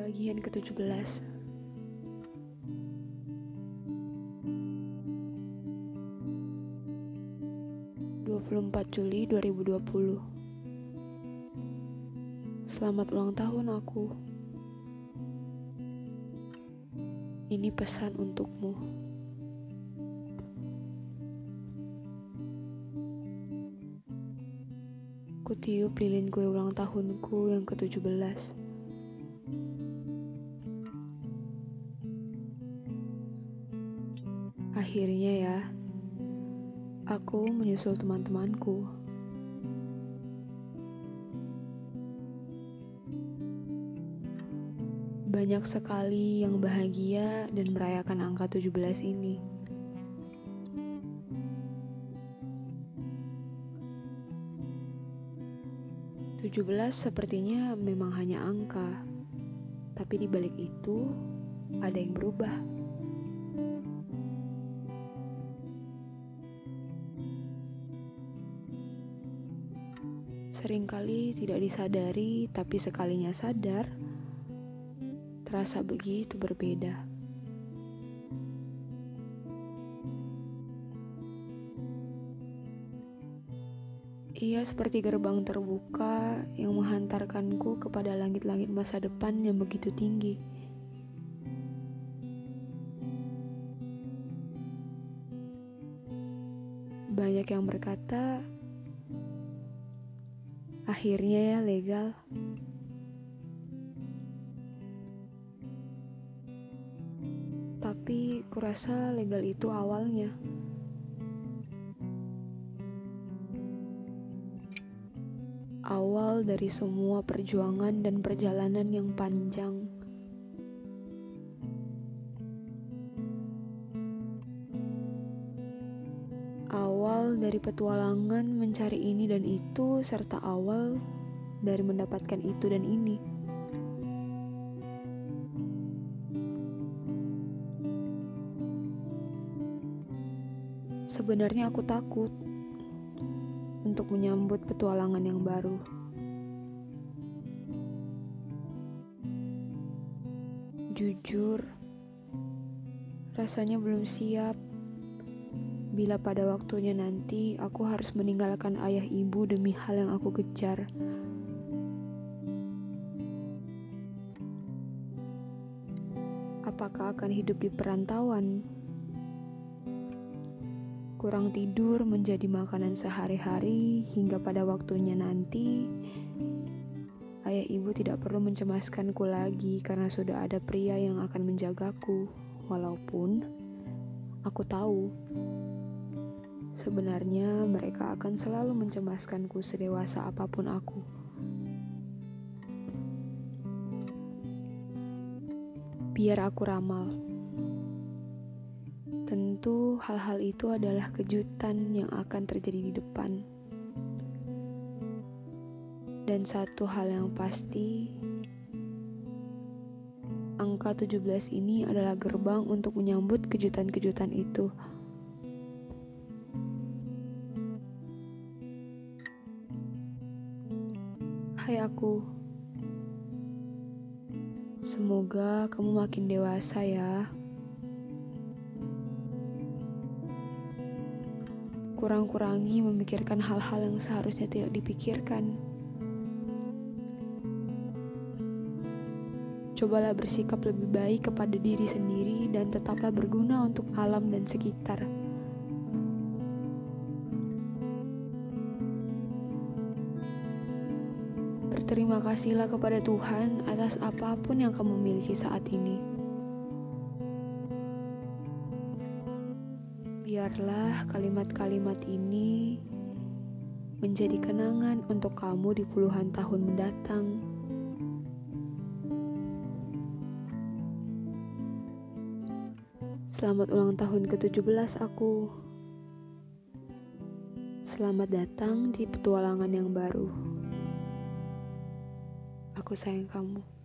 Bagian ke-17 24 Juli 2020 Selamat ulang tahun aku. Ini pesan untukmu Ku tiup lilin kue ulang tahunku yang ke-17 Akhirnya ya Aku menyusul teman-temanku. Banyak sekali yang bahagia dan merayakan angka 17 ini. Tujuh belas sepertinya memang hanya angka, tapi di balik itu ada yang berubah. Seringkali tidak disadari, tapi sekalinya sadar, terasa begitu berbeda. Ia seperti gerbang terbuka yang menghantarkanku kepada langit-langit masa depan yang begitu tinggi. Banyak yang berkata, Akhirnya ya legal. Tapi kurasa legal itu awalnya. Awal dari semua perjuangan dan perjalanan yang panjang. Awal dari petualangan mencari ini dan itu, serta awal dari mendapatkan itu dan ini. Sebenarnya aku takut untuk menyambut petualangan yang baru. Jujur, rasanya belum siap bila pada waktunya nanti aku harus meninggalkan ayah ibu demi hal yang aku kejar. Apakah akan hidup di perantauan? Kurang tidur menjadi makanan sehari-hari hingga pada waktunya nanti ayah ibu tidak perlu mencemaskanku lagi karena sudah ada pria yang akan menjagaku. Walaupun aku tahu Sebenarnya mereka akan selalu mencemaskanku sedewasa apa pun aku. Biar aku ramal. Tentu hal-hal itu adalah kejutan yang akan terjadi di depan. Dan satu hal yang pasti, angka 17 ini adalah gerbang untuk menyambut kejutan-kejutan itu. Hai aku, semoga kamu makin dewasa ya. Kurang-kurangi memikirkan hal-hal yang seharusnya tidak dipikirkan. Cobalah bersikap lebih baik kepada diri sendiri dan tetaplah berguna untuk alam dan sekitar. Berterima kasihlah kepada Tuhan atas apa pun yang kamu miliki saat ini. Biarlah kalimat-kalimat ini menjadi kenangan untuk kamu di puluhan tahun mendatang. Selamat ulang tahun ke-17 aku. Selamat datang di petualangan yang baru. Aku sayang kamu.